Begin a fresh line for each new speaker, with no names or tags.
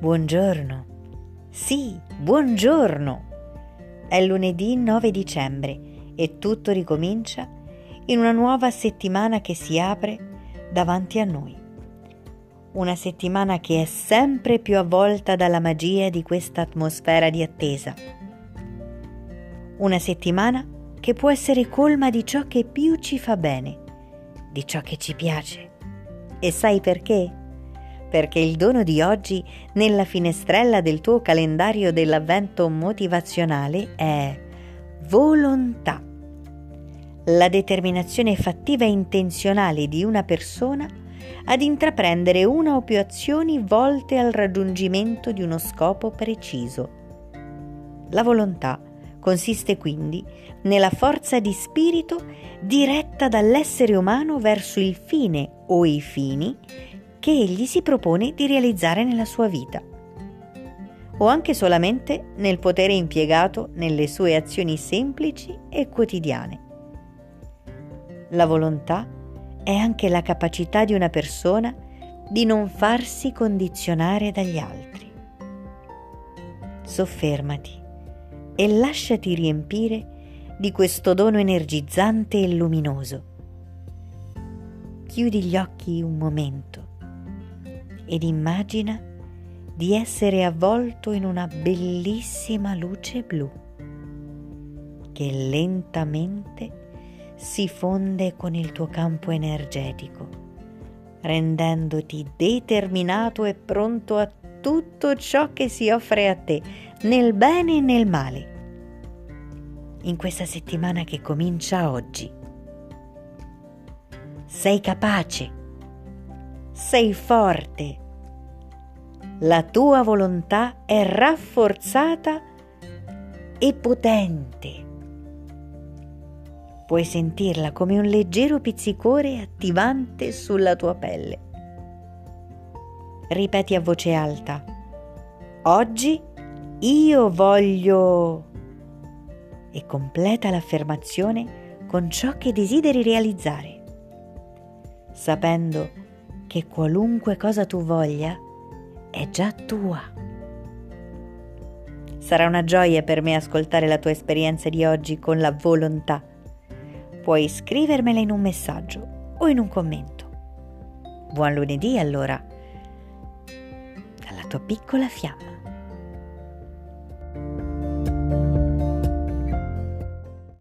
Buongiorno. Sì, buongiorno. È lunedì 9 dicembre e tutto ricomincia in una nuova settimana che si apre davanti a noi. Una settimana che è sempre più avvolta dalla magia di questa atmosfera di attesa. Una settimana che può essere colma di ciò che più ci fa bene, di ciò che ci piace. E sai perché? Perché il dono di oggi nella finestrella del tuo calendario dell'avvento motivazionale è volontà. La determinazione fattiva e intenzionale di una persona ad intraprendere una o più azioni volte al raggiungimento di uno scopo preciso. La volontà consiste quindi nella forza di spirito diretta dall'essere umano verso il fine o i fini che egli si propone di realizzare nella sua vita, o anche solamente nel potere impiegato nelle sue azioni semplici e quotidiane. La volontà è anche la capacità di una persona di non farsi condizionare dagli altri. Soffermati e lasciati riempire di questo dono energizzante e luminoso. Chiudi gli occhi un momento ed immagina di essere avvolto in una bellissima luce blu che lentamente si fonde con il tuo campo energetico, rendendoti determinato e pronto a tutto ciò che si offre a te, nel bene e nel male. In questa settimana che comincia oggi. Sei capace sei forte. La tua volontà è rafforzata e potente. Puoi sentirla come un leggero pizzicore attivante sulla tua pelle. Ripeti a voce alta. Oggi io voglio... E completa l'affermazione con ciò che desideri realizzare, sapendo che qualunque cosa tu voglia è già tua. Sarà una gioia per me ascoltare la tua esperienza di oggi con la volontà. Puoi scrivermela in un messaggio o in un commento. Buon lunedì allora, dalla tua piccola fiamma.